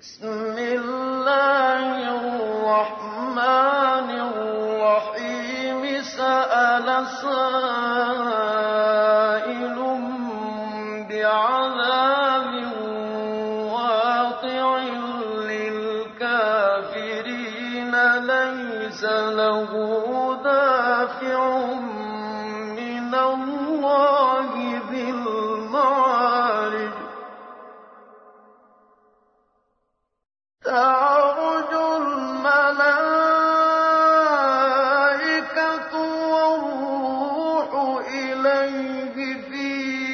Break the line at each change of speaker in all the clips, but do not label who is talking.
بسم الله الرحمن الرحيم. سأل سائل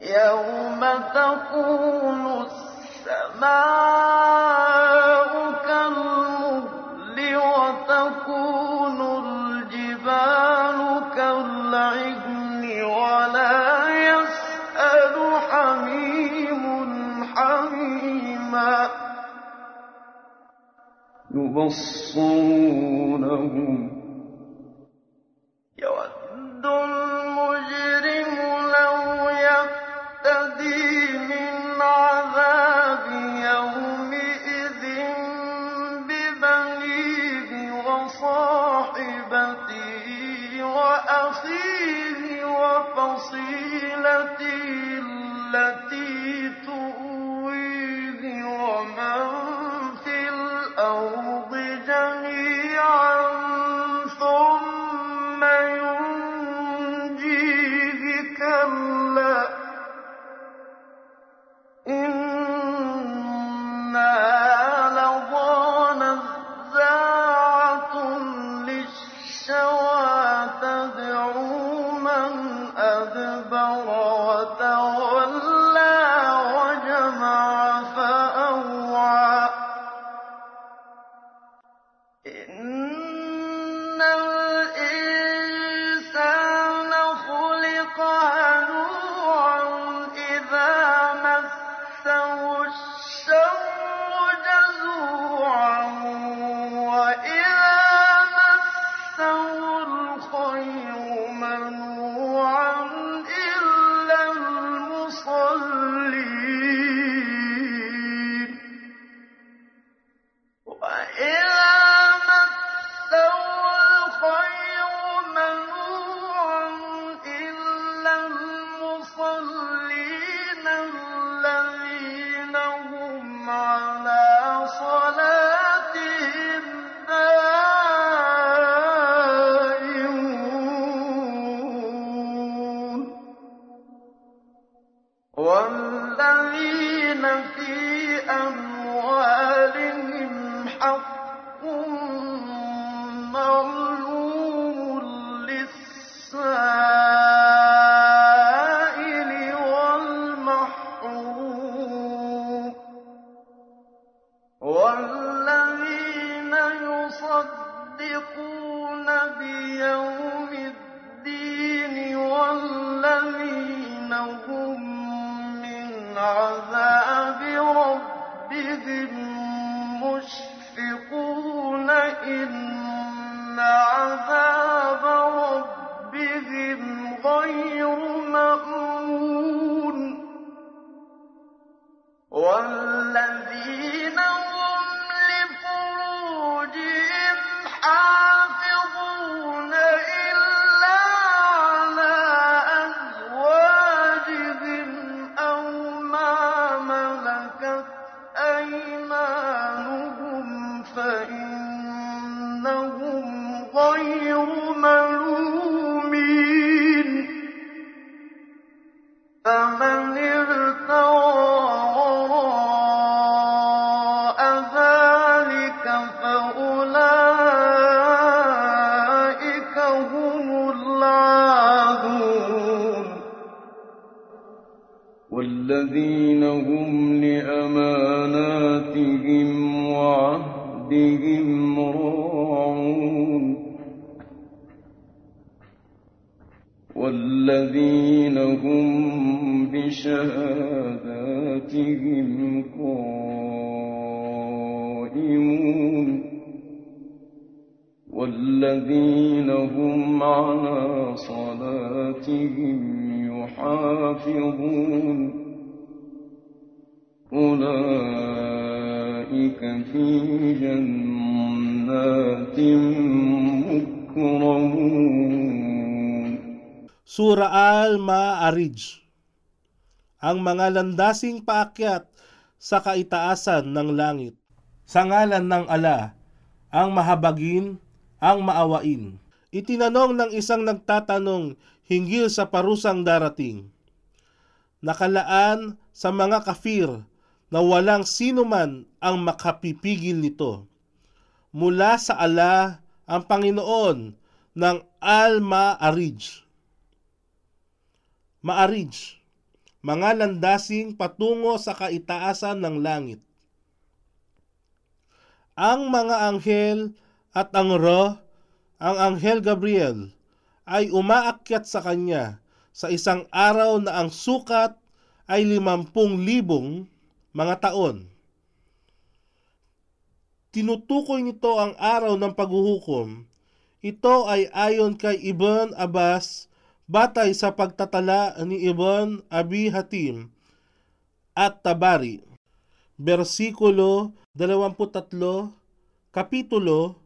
يَوْمَ تَكُونُ السَّمَاءُ كَالْمُهْلِ وَتَكُونُ الْجِبَالُ كَالْعِهْنِ وَلَا يَسْأَلُ حَمِيمٌ حَمِيمًا يُبَصَّرُونَهُمْ التي التي تؤمن ربهم غير
جنات مكرمون
Sura Al-Ma'arij Ang mga landasing paakyat sa kaitaasan ng langit. Sa ngalan ng ala, ang mahabagin, ang maawain. Itinanong ng isang nagtatanong hinggil sa parusang darating. Nakalaan sa mga kafir na walang sino man ang makapipigil nito. Mula sa ala ang Panginoon ng Al-Ma'arij. Ma'arij, mga landasing patungo sa kaitaasan ng langit. Ang mga anghel at ang roh, ang anghel Gabriel, ay umaakyat sa kanya sa isang araw na ang sukat ay limampung libong mga taon. Tinutukoy nito ang araw ng paghuhukom. Ito ay ayon kay Ibn Abbas batay sa pagtatala ni Ibn Abi Hatim at Tabari. Versikulo 23, Kapitulo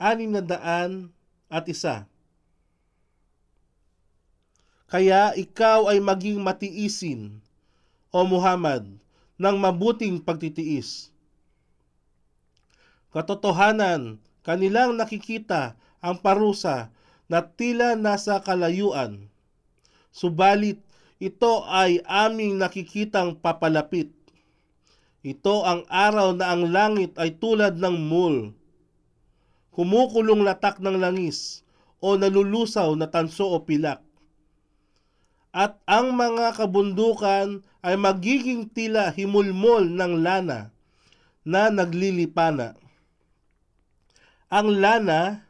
600 at isa. Kaya ikaw ay maging matiisin, O Muhammad, ng mabuting pagtitiis. Katotohanan, kanilang nakikita ang parusa na tila nasa kalayuan. Subalit, ito ay aming nakikitang papalapit. Ito ang araw na ang langit ay tulad ng mul. Kumukulong latak ng langis o nalulusaw na tanso o pilak. At ang mga kabundukan ay magiging tila himulmol ng lana na naglilipana. Ang lana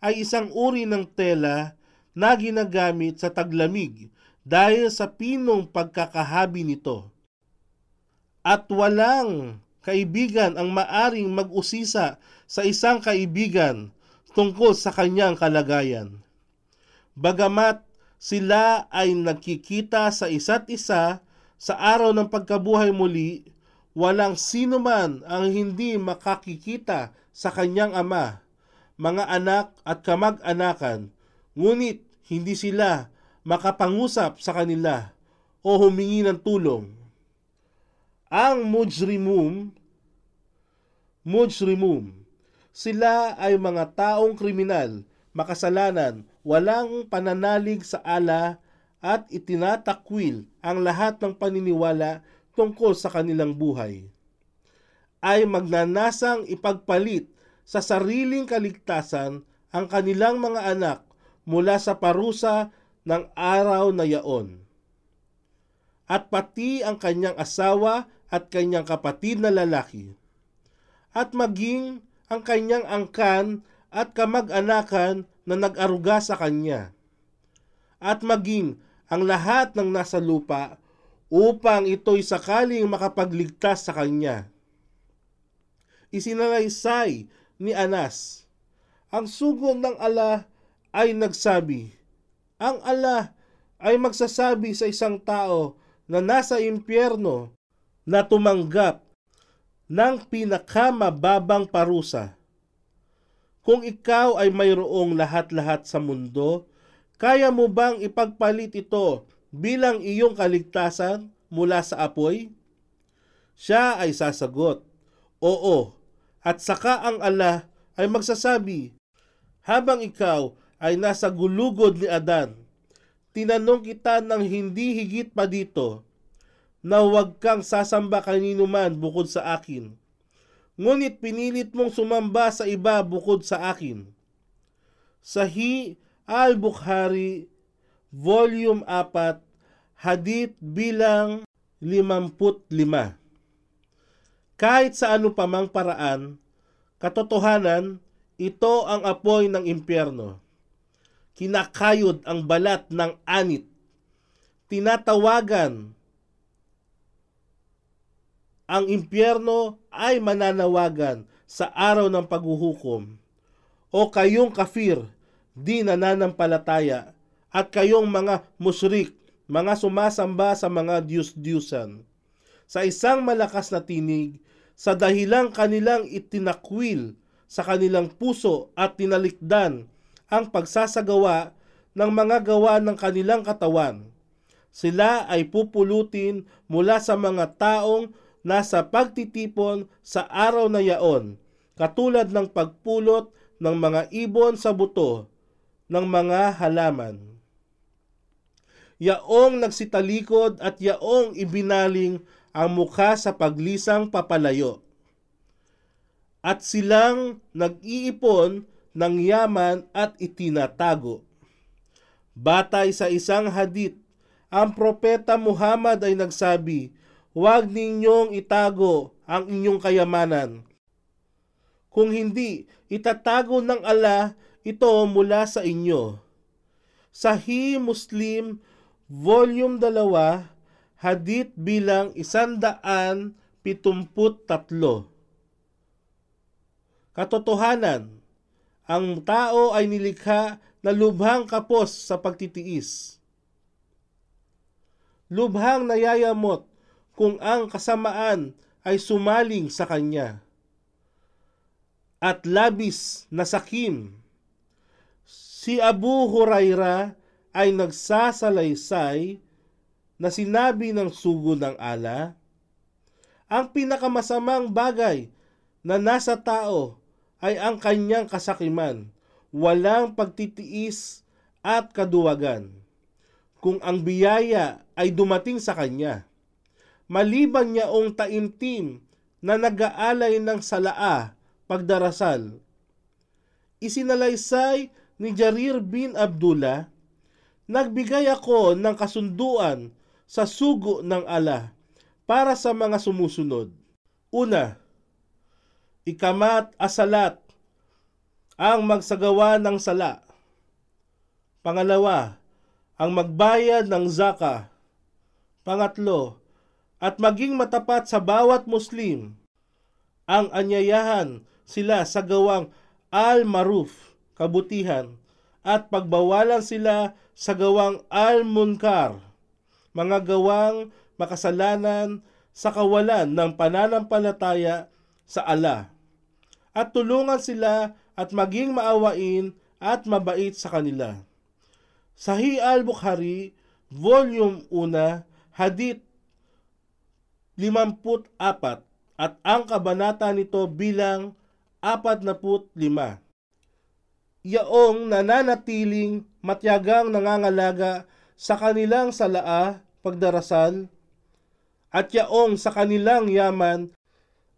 ay isang uri ng tela na ginagamit sa taglamig dahil sa pinong pagkakahabi nito. At walang kaibigan ang maaring mag-usisa sa isang kaibigan tungkol sa kanyang kalagayan. Bagamat sila ay nagkikita sa isa't isa sa araw ng pagkabuhay muli, walang sino man ang hindi makakikita sa kanyang ama, mga anak at kamag-anakan, ngunit hindi sila makapangusap sa kanila o humingi ng tulong. Ang mujrimum, mujrimum, sila ay mga taong kriminal, makasalanan, walang pananalig sa ala at itinatakwil ang lahat ng paniniwala tungkol sa kanilang buhay. Ay magnanasang ipagpalit sa sariling kaligtasan ang kanilang mga anak mula sa parusa ng araw na yaon. At pati ang kanyang asawa at kanyang kapatid na lalaki. At maging ang kanyang angkan at kamag-anakan na nag-aruga sa kanya. At maging ang lahat ng nasa lupa upang ito'y sakaling makapagligtas sa kanya. Isinalaysay ni Anas, ang sugo ng ala ay nagsabi, ang ala ay magsasabi sa isang tao na nasa impyerno na tumanggap ng pinakamababang parusa. Kung ikaw ay mayroong lahat-lahat sa mundo, kaya mo bang ipagpalit ito bilang iyong kaligtasan mula sa apoy? Siya ay sasagot, Oo, at saka ang ala ay magsasabi, Habang ikaw ay nasa gulugod ni Adan, tinanong kita ng hindi higit pa dito, na huwag kang sasamba kanino man bukod sa akin. Ngunit pinilit mong sumamba sa iba bukod sa akin. Sahi al-Bukhari, Volume 4, Hadith bilang Kahit sa ano pamang paraan, katotohanan, ito ang apoy ng impyerno. Kinakayod ang balat ng anit. Tinatawagan ang impyerno ay mananawagan sa araw ng paghuhukom. O kayong kafir, di nananampalataya, at kayong mga musyrik, mga sumasamba sa mga diyus-diyusan. Sa isang malakas na tinig, sa dahilang kanilang itinakwil sa kanilang puso at tinalikdan ang pagsasagawa ng mga gawa ng kanilang katawan. Sila ay pupulutin mula sa mga taong nasa pagtitipon sa araw na yaon, katulad ng pagpulot ng mga ibon sa buto ng mga halaman. Yaong nagsitalikod at yaong ibinaling ang mukha sa paglisang papalayo. At silang nag-iipon ng yaman at itinatago. Batay sa isang hadith, ang propeta Muhammad ay nagsabi, Huwag ninyong itago ang inyong kayamanan. Kung hindi, itatago ng Allah ito mula sa inyo. Sahih Muslim, Volume 2, Hadith bilang 173. Katotohanan, ang tao ay nilikha na lubhang kapos sa pagtitiis. Lubhang nayayamot kung ang kasamaan ay sumaling sa kanya. At labis na sakim. Si Abu Huraira ay nagsasalaysay na sinabi ng sugo ng ala, ang pinakamasamang bagay na nasa tao ay ang kanyang kasakiman, walang pagtitiis at kaduwagan. Kung ang biyaya ay dumating sa kanya, maliban niya ong taimtim na nag-aalay ng salaa pagdarasal. Isinalaysay ni Jarir bin Abdullah, nagbigay ako ng kasunduan sa sugo ng ala para sa mga sumusunod. Una, ikamat asalat ang magsagawa ng sala. Pangalawa, ang magbayad ng zaka. Pangatlo, at maging matapat sa bawat Muslim. Ang anyayahan sila sa gawang al-maruf, kabutihan, at pagbawalan sila sa gawang al-munkar, mga gawang makasalanan sa kawalan ng pananampalataya sa Allah. At tulungan sila at maging maawain at mabait sa kanila. Sahih al-Bukhari, Volume 1, Hadith 54 at ang kabanata nito bilang 45. Yaong nananatiling matyagang nangangalaga sa kanilang salaa pagdarasal at yaong sa kanilang yaman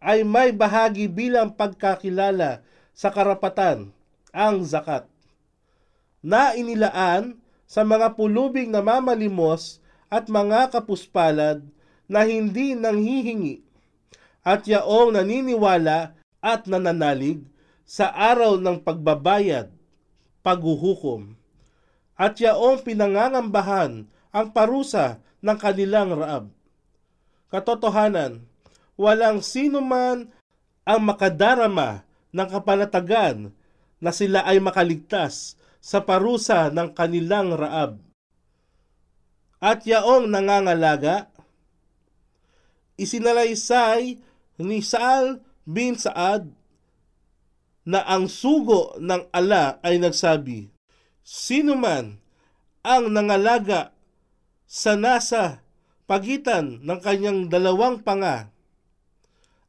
ay may bahagi bilang pagkakilala sa karapatan ang zakat na inilaan sa mga pulubing namamalimos at mga kapuspalad na hindi nanghihingi at yaong naniniwala at nananalig sa araw ng pagbabayad, paghuhukom, at yaong pinangangambahan ang parusa ng kanilang raab. Katotohanan, walang sino man ang makadarama ng kapanatagan na sila ay makaligtas sa parusa ng kanilang raab. At yaong nangangalaga isinalaysay ni Saal bin Saad na ang sugo ng ala ay nagsabi, Sino man ang nangalaga sa nasa pagitan ng kanyang dalawang panga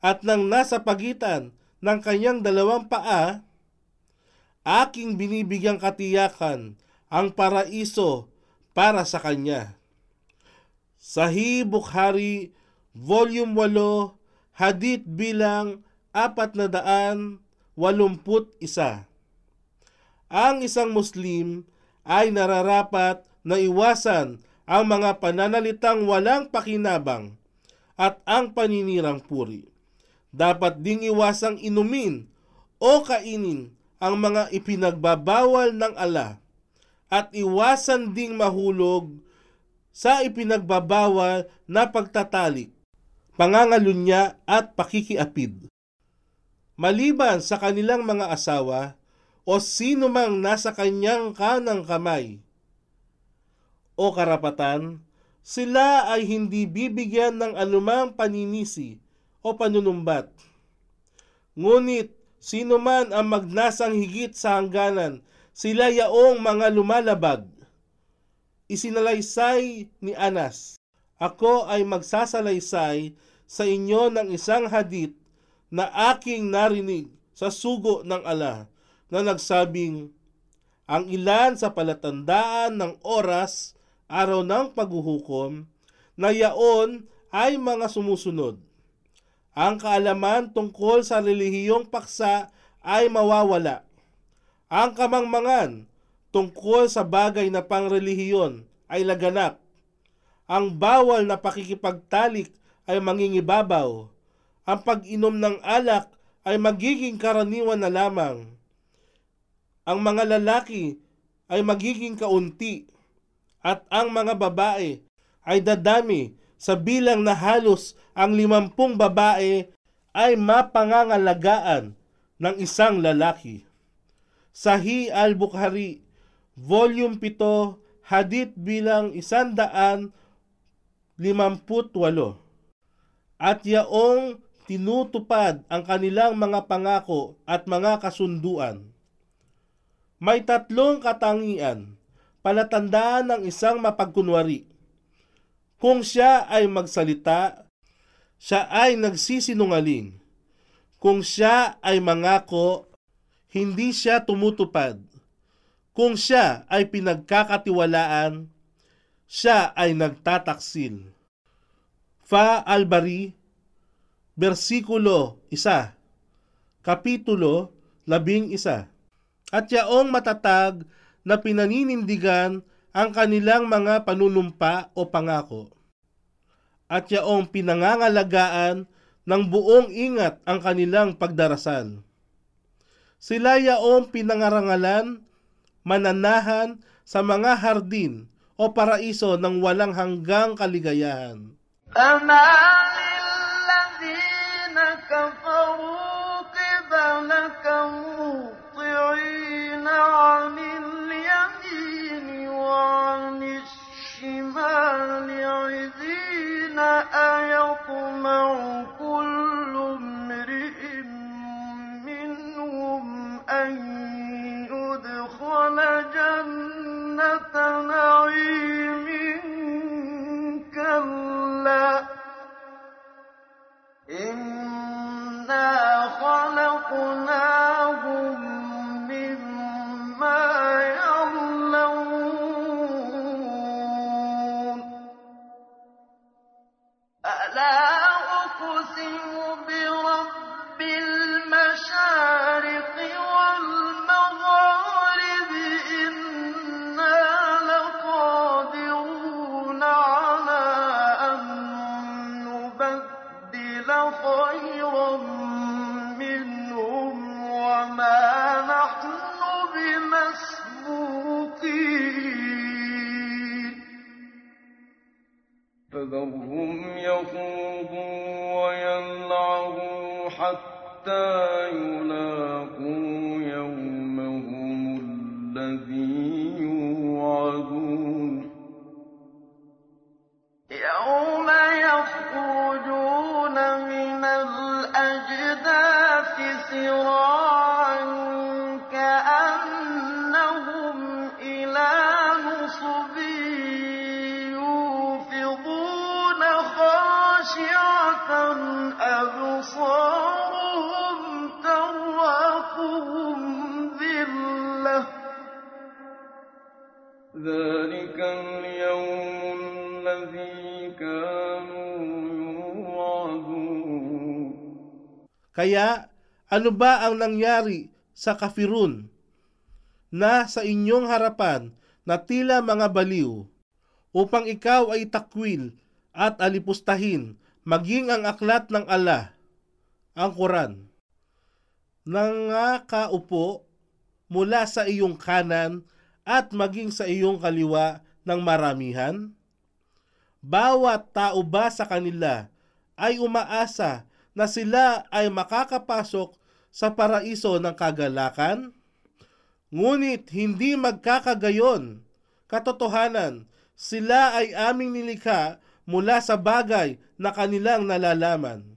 at ng nasa pagitan ng kanyang dalawang paa, aking binibigyang katiyakan ang paraiso para sa kanya. Sahih Bukhari Volume 8, Hadith bilang 481. Ang isang Muslim ay nararapat na iwasan ang mga pananalitang walang pakinabang at ang paninirang puri. Dapat ding iwasang inumin o kainin ang mga ipinagbabawal ng ala at iwasan ding mahulog sa ipinagbabawal na pagtatalik, pangangalunya at pakikiapid. Maliban sa kanilang mga asawa o sino mang nasa kanyang kanang kamay o karapatan, sila ay hindi bibigyan ng anumang paninisi o panunumbat. Ngunit sino man ang magnasang higit sa hangganan, sila yaong mga lumalabag. Isinalaysay ni Anas, Ako ay magsasalaysay sa inyo ng isang hadit na aking narinig sa sugo ng ala na nagsabing, ang ilan sa palatandaan ng oras, araw ng paghuhukom, na yaon ay mga sumusunod. Ang kaalaman tungkol sa relihiyong paksa ay mawawala. Ang kamangmangan tungkol sa bagay na pangrelihiyon ay laganap. Ang bawal na pakikipagtalik ay mangingibabaw. Ang pag-inom ng alak ay magiging karaniwan na lamang. Ang mga lalaki ay magiging kaunti at ang mga babae ay dadami sa bilang na halos ang limampung babae ay mapangangalagaan ng isang lalaki. Sahi al-Bukhari, Volume 7, Hadith bilang isandaan limamput walo. At yaong tinutupad ang kanilang mga pangako at mga kasunduan. May tatlong katangian, palatandaan ng isang mapagkunwari. Kung siya ay magsalita, siya ay nagsisinungaling. Kung siya ay mangako, hindi siya tumutupad. Kung siya ay pinagkakatiwalaan, siya ay nagtataksil. Fa Albari, versikulo 1, kapitulo 11. At yaong matatag na pinaninindigan ang kanilang mga panunumpa o pangako. At yaong pinangangalagaan ng buong ingat ang kanilang pagdarasal. Sila yaong pinangarangalan, mananahan sa mga hardin o paraiso ng walang hanggang kaligayahan.
فما للذين كفروا قبلك
ذلك اليوم الذي كانوا يوعدون
Kaya ano ba ang nangyari sa kafirun na sa inyong harapan na tila mga baliw upang ikaw ay takwil at alipustahin maging ang aklat ng Allah, ang Quran, nangakaupo mula sa iyong kanan at maging sa iyong kaliwa ng maramihan? Bawat tao ba sa kanila ay umaasa na sila ay makakapasok sa paraiso ng kagalakan? Ngunit hindi magkakagayon. Katotohanan, sila ay aming nilikha mula sa bagay na kanilang nalalaman.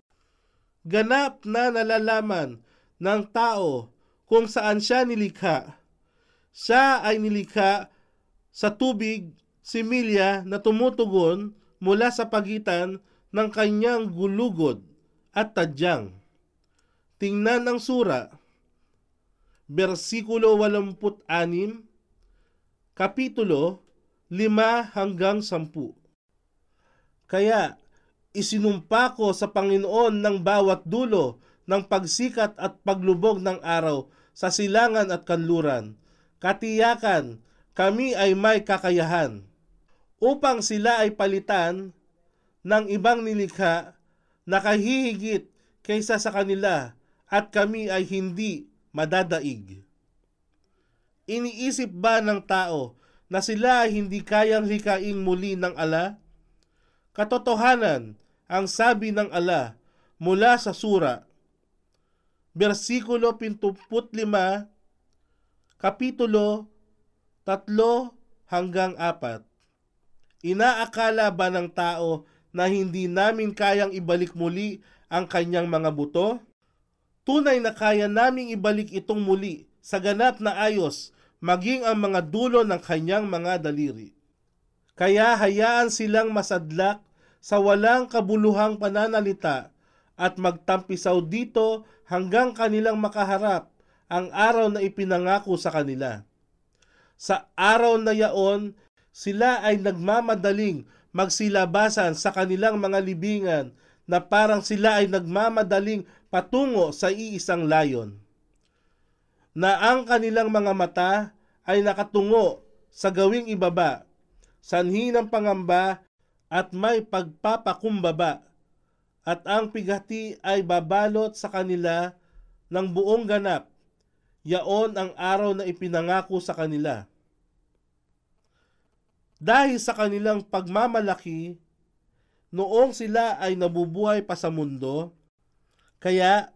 Ganap na nalalaman ng tao kung saan siya nilikha. Siya ay nilikha sa tubig, similya na tumutugon mula sa pagitan ng kanyang gulugod at tadyang. Tingnan ang sura, versikulo 86, kapitulo 5 hanggang 10. Kaya isinumpa ko sa Panginoon ng bawat dulo ng pagsikat at paglubog ng araw sa silangan at kanluran. Katiyakan, kami ay may kakayahan upang sila ay palitan ng ibang nilikha na kahihigit kaysa sa kanila at kami ay hindi madadaig. Iniisip ba ng tao na sila ay hindi kayang hikaing muli ng ala? Katotohanan, ang sabi ng ala mula sa sura, versikulo 75, kapitulo 3 hanggang 4. Inaakala ba ng tao na hindi namin kayang ibalik muli ang kanyang mga buto? Tunay na kaya naming ibalik itong muli sa ganap na ayos maging ang mga dulo ng kanyang mga daliri. Kaya hayaan silang masadlak sa walang kabuluhang pananalita at magtampisaw dito hanggang kanilang makaharap ang araw na ipinangako sa kanila. Sa araw na yaon, sila ay nagmamadaling magsilabasan sa kanilang mga libingan na parang sila ay nagmamadaling patungo sa iisang layon. Na ang kanilang mga mata ay nakatungo sa gawing ibaba, sanhi ng pangamba at may pagpapakumbaba, at ang pigati ay babalot sa kanila ng buong ganap, yaon ang araw na ipinangako sa kanila. Dahil sa kanilang pagmamalaki, noong sila ay nabubuhay pa sa mundo, kaya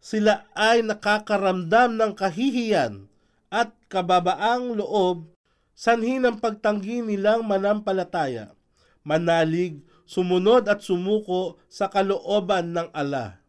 sila ay nakakaramdam ng kahihiyan at kababaang loob sanhi ng pagtanggi nilang manampalataya, manalig, sumunod at sumuko sa kalooban ng Allah.